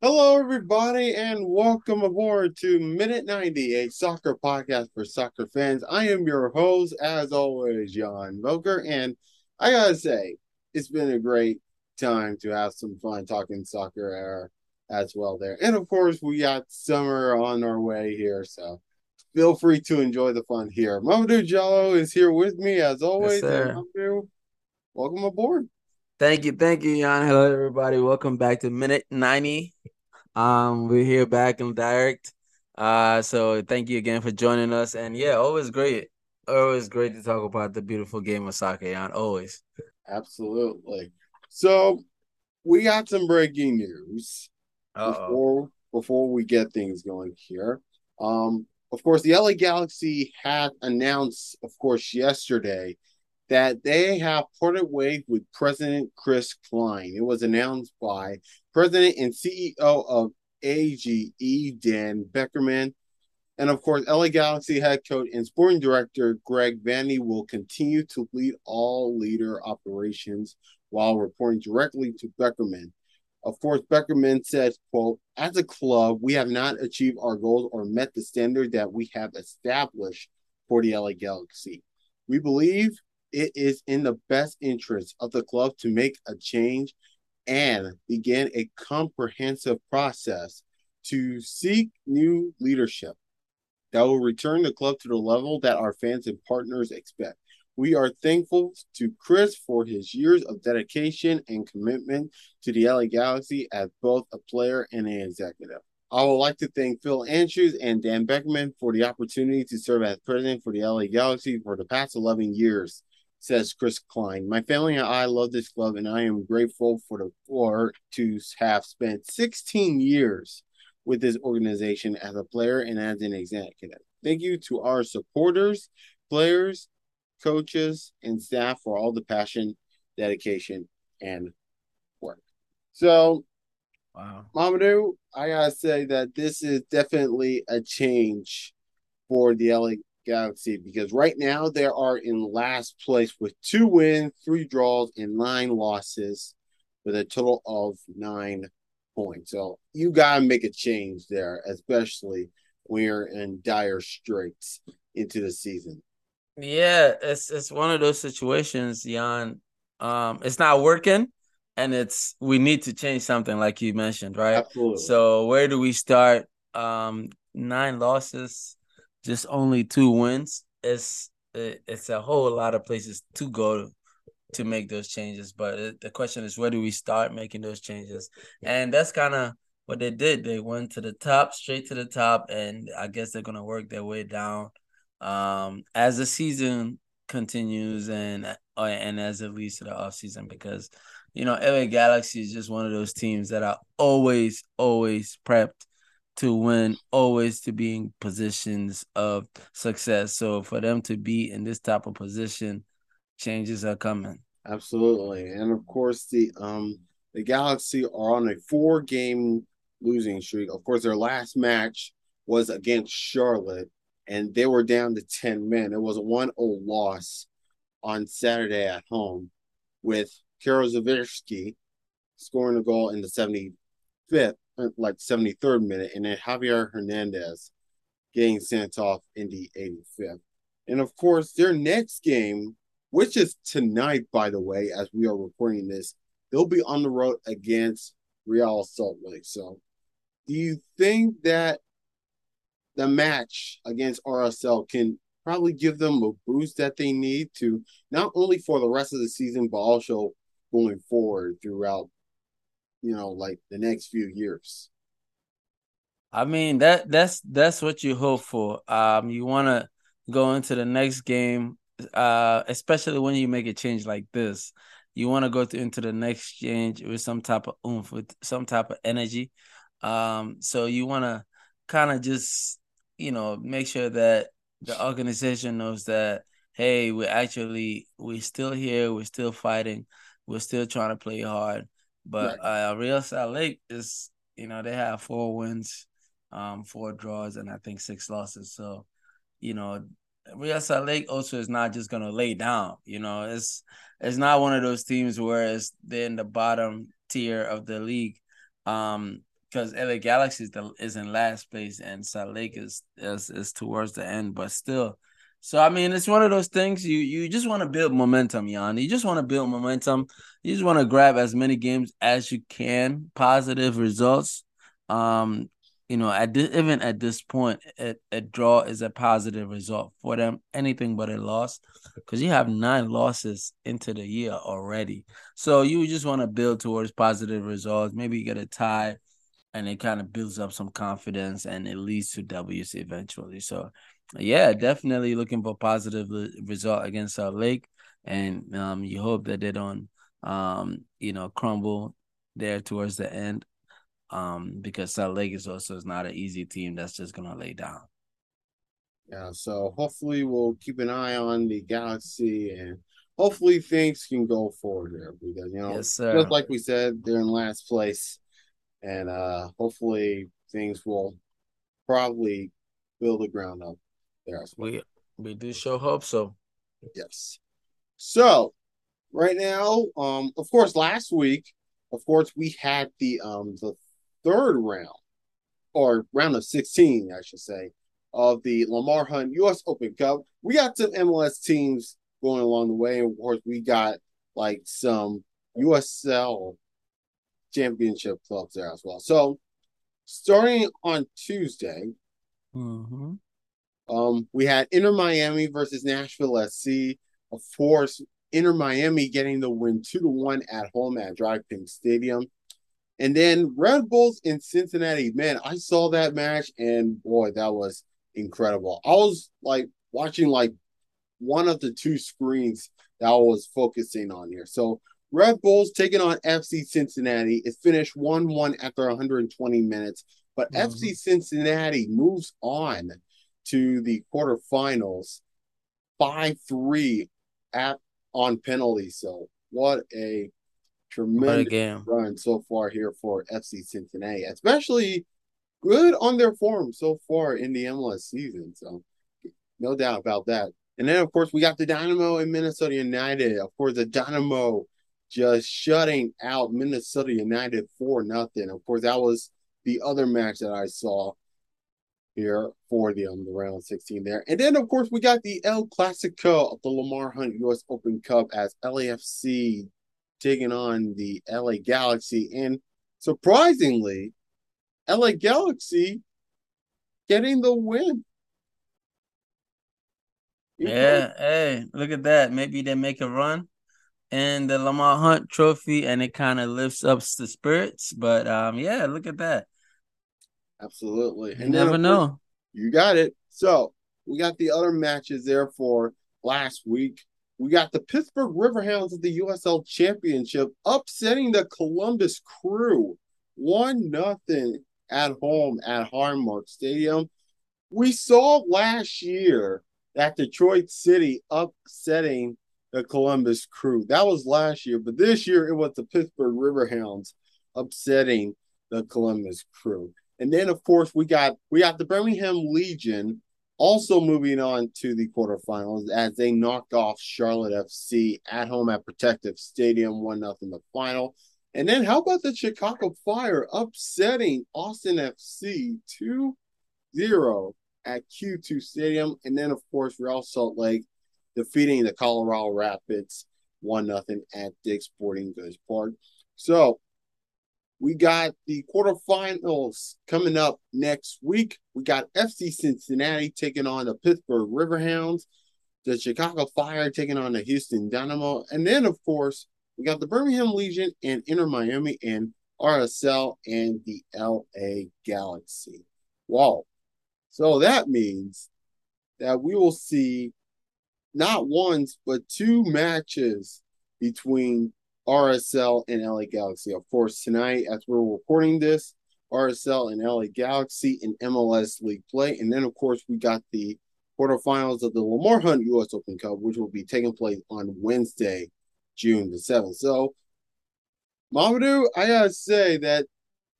Hello, everybody, and welcome aboard to Minute 90, a soccer podcast for soccer fans. I am your host, as always, Jan Milker, and I gotta say, it's been a great time to have some fun talking soccer as well there. And of course, we got summer on our way here, so feel free to enjoy the fun here. Mamadou Jallo is here with me, as always. Yes, Mamadou, welcome aboard. Thank you, thank you, Jan. Hello, everybody. Welcome back to Minute 90. Um, we're here back in direct. Uh, so thank you again for joining us. And yeah, always great. Always great to talk about the beautiful game of soccer, Jan. Always. Absolutely. So we got some breaking news Uh-oh. before before we get things going here. Um, of course, the LA Galaxy had announced, of course, yesterday that they have parted ways with President Chris Klein. It was announced by President and CEO of AGE, Dan Beckerman. And of course, LA Galaxy head coach and sporting director Greg Vanney will continue to lead all leader operations while reporting directly to Beckerman. Of course, Beckerman says, quote, as a club, we have not achieved our goals or met the standard that we have established for the LA Galaxy. We believe it is in the best interest of the club to make a change and begin a comprehensive process to seek new leadership that will return the club to the level that our fans and partners expect. We are thankful to Chris for his years of dedication and commitment to the LA Galaxy as both a player and an executive. I would like to thank Phil Andrews and Dan Beckerman for the opportunity to serve as president for the LA Galaxy for the past 11 years says Chris Klein. My family and I love this club, and I am grateful for the for to have spent 16 years with this organization as a player and as an executive. Thank you to our supporters, players, coaches, and staff for all the passion, dedication, and work. So, wow, Mamadou, I gotta say that this is definitely a change for the LA Galaxy because right now they are in last place with two wins, three draws, and nine losses with a total of nine points. So you got to make a change there, especially when you're in dire straits into the season. Yeah, it's it's one of those situations, Jan. Um, it's not working, and it's we need to change something, like you mentioned, right? Absolutely. So where do we start? Um, nine losses just only two wins, it's it, it's a whole lot of places to go to, to make those changes. But it, the question is, where do we start making those changes? And that's kind of what they did. They went to the top, straight to the top, and I guess they're gonna work their way down um, as the season continues and uh, and as it leads to the off season because you know LA Galaxy is just one of those teams that are always always prepped to win, always to be in positions of success. So for them to be in this type of position, changes are coming. Absolutely. And of course the um the Galaxy are on a four game losing streak. Of course, their last match was against Charlotte, and they were down to 10 men. It was a 1 0 loss on Saturday at home with Karol Świderski scoring a goal in the 75th uh, like 73rd minute, and then Javier Hernandez getting sent off in the 85th. And of course, their next game, which is tonight, by the way, as we are recording this, they'll be on the road against Real Salt Lake. So, do you think that the match against RSL can probably give them a boost that they need to not only for the rest of the season, but also going forward throughout you know, like the next few years. I mean that that's that's what you hope for. Um, you want to go into the next game, uh, especially when you make a change like this. You want to go to, into the next change with some type of oomph, with some type of energy. Um, so you want to kind of just you know make sure that the organization knows that hey, we're actually we're still here, we're still fighting, we're still trying to play hard but right. uh, Real Salt Lake is, you know, they have four wins, um, four draws, and I think six losses. So, you know, Real Salt Lake also is not just gonna lay down. You know, it's it's not one of those teams where it's they're in the bottom tier of the league. Um, because LA Galaxy is, the, is in last place and Salt Lake is, is is towards the end, but still. So I mean, it's one of those things you you just want to build momentum, Jan. You just want to build momentum. You just want to grab as many games as you can, positive results. Um, you know, at this, even at this point, a, a draw is a positive result for them. Anything but a loss, because you have nine losses into the year already. So you just want to build towards positive results. Maybe you get a tie, and it kind of builds up some confidence, and it leads to W's eventually. So, yeah, definitely looking for positive result against Salt Lake, and um, you hope that they don't, um, you know, crumble there towards the end um, because Salt Lake is also is not an easy team that's just gonna lay down. Yeah, so hopefully we'll keep an eye on the Galaxy and hopefully things can go forward there because you know yes, just like we said, they're in last place. And uh hopefully things will probably build the ground up well. We we do show hope so. Yes. So right now, um, of course, last week, of course, we had the um the third round, or round of 16, I should say, of the Lamar Hunt U.S. Open Cup. We got some MLS teams going along the way. And of course, we got like some USL championship clubs there as well. So, starting on Tuesday, mm-hmm. Um, we had Inter Miami versus Nashville SC. Of course, Inter Miami getting the win two to one at home at DRV PNK Stadium. And then Red Bulls in Cincinnati, man, I saw that match and boy, that was incredible. I was like watching like one of the two screens that I was focusing on here. So Red Bulls taking on FC Cincinnati. It finished 1 1 after 120 minutes, but mm-hmm. FC Cincinnati moves on to the quarterfinals 5 3 at on penalty. So what a tremendous run so far here for FC Cincinnati, especially good on their form so far in the MLS season. So no doubt about that. And then of course we got the Dynamo and Minnesota United. Of course, the Dynamo just shutting out Minnesota United for nothing. Of course, that was the other match that I saw here for the um, the round 16 there. And then of course we got the El Clasico of the Lamar Hunt US Open Cup as LAFC taking on the LA Galaxy. And surprisingly, LA Galaxy getting the win. yeah, hey, look at that. Maybe they make a run and the Lamar Hunt trophy and it kind of lifts up the spirits. But um, yeah, look at that. Absolutely. You and never then, know. Course, you got it. So we got the other matches there for last week. We got the Pittsburgh Riverhounds of the USL Championship upsetting the Columbus Crew 1 nothing at home at Highmark Stadium. We saw last year that Detroit City upsetting the Columbus Crew. That was last year, but this year it was the Pittsburgh Riverhounds upsetting the Columbus Crew. And then of course we got we got the Birmingham Legion also moving on to the quarterfinals as they knocked off Charlotte FC at home at Protective Stadium, 1 0 the final. And then how about the Chicago Fire upsetting Austin FC 2 0 at Q2 Stadium? And then, of course, Real Salt Lake defeating the Colorado Rapids 1 0 at Dick's Sporting Goods Park. So we got the quarterfinals coming up next week. We got FC Cincinnati taking on the Pittsburgh Riverhounds, the Chicago Fire taking on the Houston Dynamo, and then of course we got the Birmingham Legion and Inter Miami and RSL and the LA Galaxy. Wow. So that means that we will see not once but two matches between RSL and LA Galaxy. Of course, tonight, as we're recording this, RSL and LA Galaxy in MLS League play. And then, of course, we got the quarterfinals of the Lamar Hunt U.S. Open Cup, which will be taking place on Wednesday, June the 7th. So, Mamadou, I gotta say that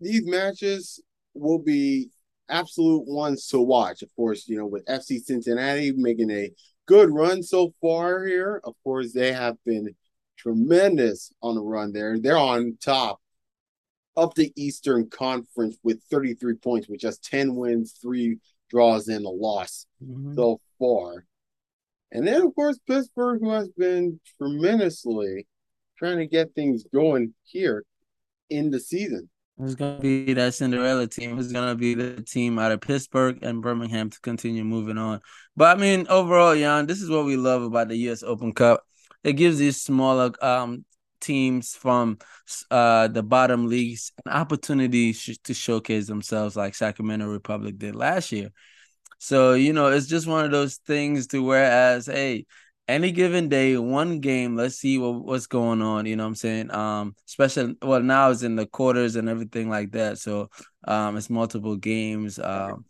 these matches will be absolute ones to watch. Of course, you know, with FC Cincinnati making a good run so far here. Of course, they have been tremendous on the run there. They're on top of the Eastern Conference with 33 points, with just 10 wins, three draws, and a loss mm-hmm. so far. And then, of course, Pittsburgh, who has been tremendously trying to get things going here in the season. It's gonna be that Cinderella team. It's gonna be the team out of Pittsburgh and Birmingham to continue moving on. But I mean, overall, Jan, this is what we love about the U.S. Open Cup. It gives these smaller um, teams from uh, the bottom leagues an opportunity sh- to showcase themselves, like Sacramento Republic did last year. So you know, it's just one of those things to whereas, hey, any given day, one game, let's see what, what's going on. You know what I'm saying? Um, especially well now it's in the quarters and everything like that. So um it's multiple games. Um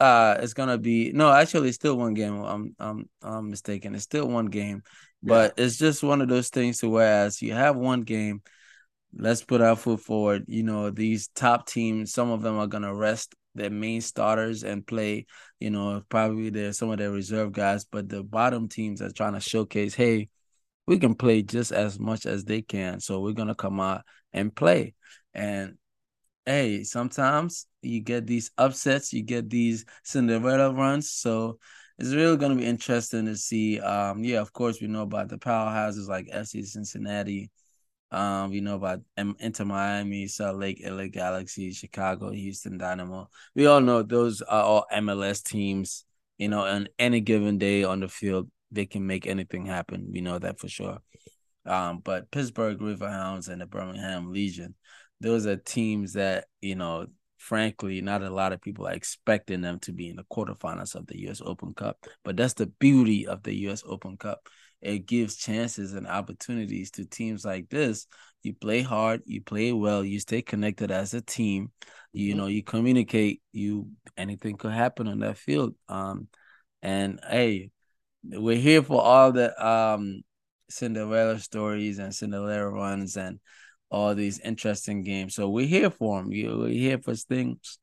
uh it's gonna be no, actually it's still one game. I'm I'm I'm mistaken. It's still one game. But yeah. it's just one of those things to whereas you have one game, let's put our foot forward. You know, these top teams, some of them are gonna rest their main starters and play, you know, probably there's some of their reserve guys, but the bottom teams are trying to showcase, hey, we can play just as much as they can. So we're gonna come out and play. And hey, sometimes you get these upsets, you get these Cinderella runs. So it's really gonna be interesting to see. Um, yeah, of course we know about the powerhouses like FC Cincinnati, um, we know about Inter Miami, Salt Lake, LA Galaxy, Chicago, Houston Dynamo. We all know those are all MLS teams. You know, on any given day on the field, they can make anything happen. We know that for sure. Um, but Pittsburgh Riverhounds and the Birmingham Legion, those are teams that you know, frankly, not a lot of people are expecting them to be in the quarterfinals of the U.S. Open Cup. But that's the beauty of the U.S. Open Cup it gives chances and opportunities to teams like this. You play hard, you play well, you stay connected as a team. You mm-hmm. know, you communicate. You anything could happen on that field. Um, and hey, we're here for all the um Cinderella stories and Cinderella runs and all these interesting games. So we're here for them. We're here for things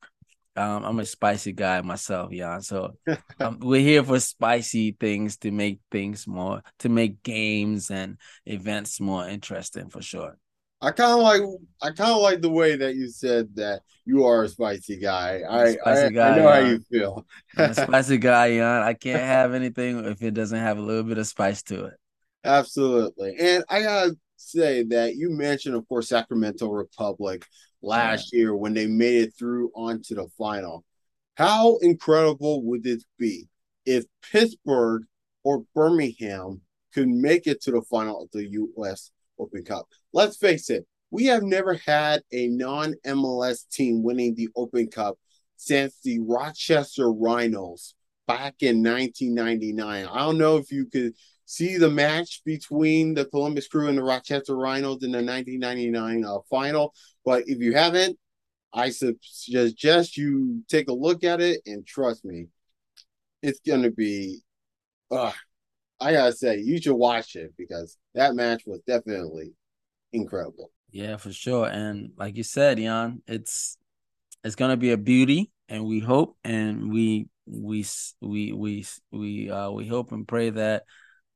um, I'm a spicy guy myself, yeah. So um, we're here for spicy things to make things more, to make games and events more interesting for sure. I kind of like, I kind of like the way that you said that you are a spicy guy. I, spicy I, guy, I know how you feel. Spicy guy, yeah. I can't have anything if it doesn't have a little bit of spice to it. Absolutely, and I gotta say that you mentioned, of course, Sacramento Republic last year when they made it through onto the final. How incredible would it be if Pittsburgh or Birmingham could make it to the final of the U.S. Open Cup? Let's face it, we have never had a non MLS team winning the Open Cup since the Rochester Rhinos back in 1999. I don't know if you could see the match between the Columbus Crew and the Rochester Rhinos in the 1999 uh, final. But if you haven't, I suggest you take a look at it and trust me, it's going to be, uh, I gotta say, you should watch it because that match was definitely incredible. Yeah, for sure. And like you said, Jan, it's it's gonna be a beauty, and we hope and we we we we we uh we hope and pray that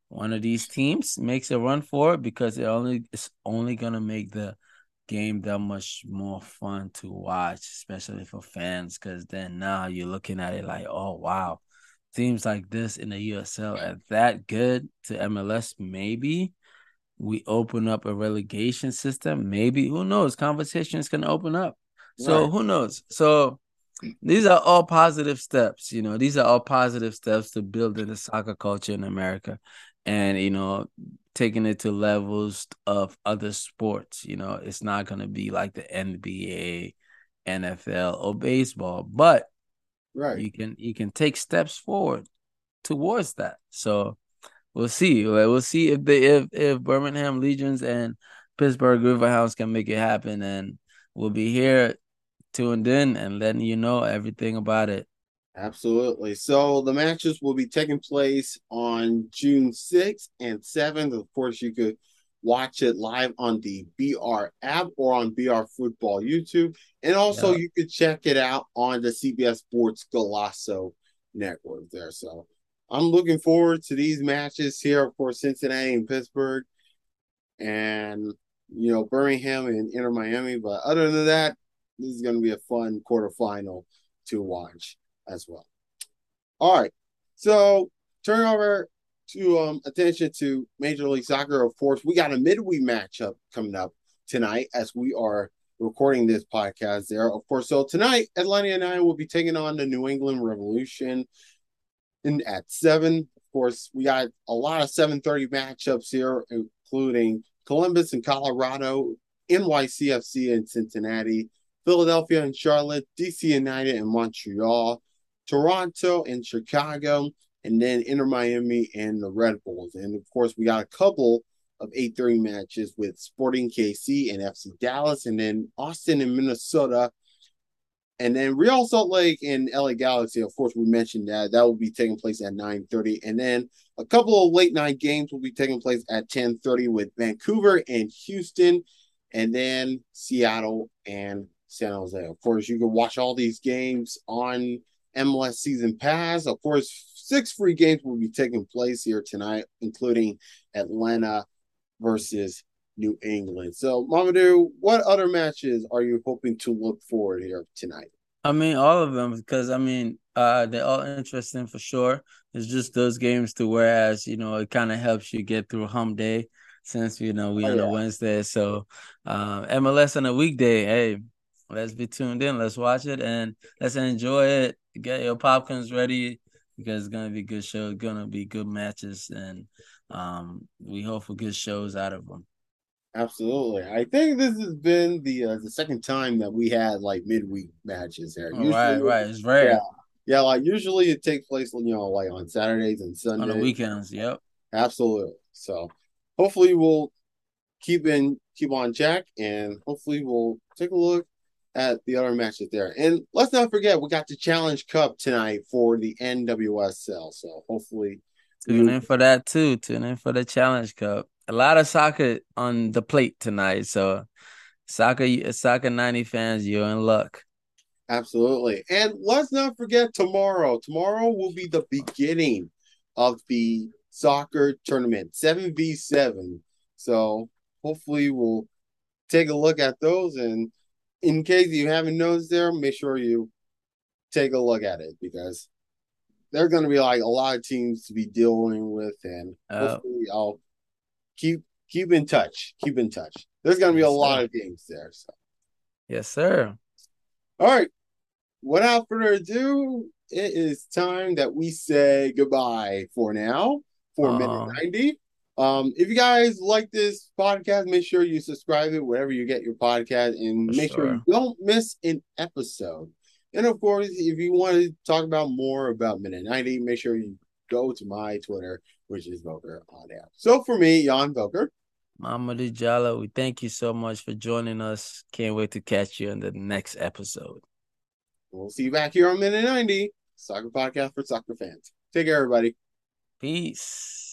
one of these teams makes a run for it because it only it's only gonna make the game that much more fun to watch, especially for fans. Because then now you're looking at it like, oh wow, teams like this in the USL are that good to MLS. Maybe we open up a relegation system. Maybe who knows? Conversations can open up. So right. who knows? So these are all positive steps. You know, these are all positive steps to building the soccer culture in America and you know taking it to levels of other sports you know it's not going to be like the nba nfl or baseball but right. you can you can take steps forward towards that. So we'll see we'll see if the if if birmingham legions and pittsburgh riverhounds can make it happen and we'll be here tuned in and letting you know everything about it Absolutely. So the matches will be taking place on June 6th and 7th. Of course, you could watch it live on the BR app or on BR Football YouTube. And also, yeah. you could check it out on the CBS Sports Golazo network there. So I'm looking forward to these matches here, of course, Cincinnati and Pittsburgh. And you know, Birmingham and Inter Miami. But other than that, this is going to be a fun quarterfinal to watch as well. All right. So turn over to um attention to Major League Soccer. Of course, we got a midweek matchup coming up tonight as we are recording this podcast there. Of course, so tonight Atlanta United will be taking on the New England Revolution in at seven. Of course, we got a lot of 7:30 matchups here, including Columbus and Colorado, NYCFC and Cincinnati, Philadelphia and Charlotte, DC United and Montreal, Toronto and Chicago, and then Inter Miami and the Red Bulls. And of course, we got a couple of 8-3 matches with Sporting KC and FC Dallas, and then Austin and Minnesota. And then Real Salt Lake and LA Galaxy, of course, we mentioned that. That will be taking place at 9:30. And then a couple of late night games will be taking place at 10:30 with Vancouver and Houston, and then Seattle and San Jose. Of course, you can watch all these games on MLS Season Pass. Of course, six free games will be taking place here tonight, including Atlanta versus New England. So, Mamadou, what other matches are you hoping to look forward here tonight? I mean, all of them because I mean, uh, they're all interesting for sure. It's just those games to whereas you know it kind of helps you get through hum day since you know we oh, on yeah. a Wednesday. So, uh, MLS on a weekday, hey, let's be tuned in. Let's watch it and let's enjoy it. Get your popcorns ready because it's gonna be a good show. Gonna be good matches, and um, we hope for good shows out of them. Absolutely. I think this has been the uh, the second time that we had like midweek matches here. Usually, right, right. It's rare. Yeah, yeah, like usually it takes place, you know, like on Saturdays and Sundays. On the weekends, yep. Absolutely. So hopefully we'll keep in keep on check and hopefully we'll take a look at the other matches there. And let's not forget we got the Challenge Cup tonight for the NWSL. So hopefully tune in for that too. Tune in for the Challenge Cup a lot of soccer on the plate tonight. So, soccer, soccer ninety fans, you're in luck. Absolutely, and let's not forget tomorrow. Tomorrow will be the beginning of the soccer tournament, seven v seven. So hopefully, we'll take a look at those. And in case you haven't noticed, there, make sure you take a look at it because there are going to be like a lot of teams to be dealing with, and uh, hopefully, I'll keep keep in touch. Keep in touch. There's gonna be a lot of games there. So yes, sir. All right. Without further ado, it is time that we say goodbye for now for uh, minute 90. Um, if you guys like this podcast, make sure you subscribe it wherever you get your podcast and make sure. sure you don't miss an episode. And of course, if you want to talk about more about Minute 90, make sure you go to my Twitter which is Voker on air. So for me, Jan Voker. Mamadou Jallow, we thank you so much for joining us. Can't wait to catch you in the next episode. We'll see you back here on Minute 90, Soccer Podcast for Soccer Fans. Take care, everybody. Peace.